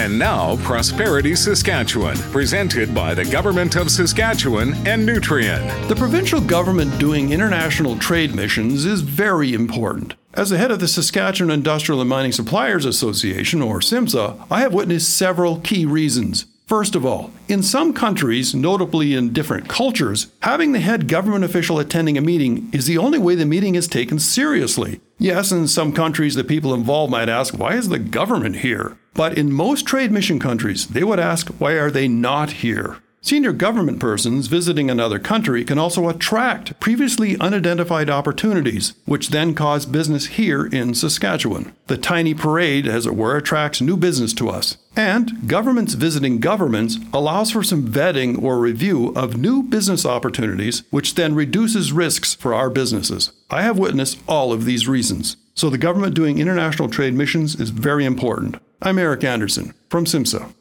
And now, Prosperity Saskatchewan, presented by the Government of Saskatchewan and Nutrien. The provincial government doing international trade missions is very important. As the head of the Saskatchewan Industrial and Mining Suppliers Association, or SIMSA, I have witnessed several key reasons. First of all, in some countries, notably in different cultures, having the head government official attending a meeting is the only way the meeting is taken seriously. Yes, in some countries, the people involved might ask, why is the government here? But in most trade mission countries, they would ask, why are they not here? Senior government persons visiting another country can also attract previously unidentified opportunities, which then cause business here in Saskatchewan. The tiny parade, as it were, attracts new business to us. And governments visiting governments allows for some vetting or review of new business opportunities, which then reduces risks for our businesses. I have witnessed all of these reasons. So the government doing international trade missions is very important. I'm Eric Anderson from SIMSA.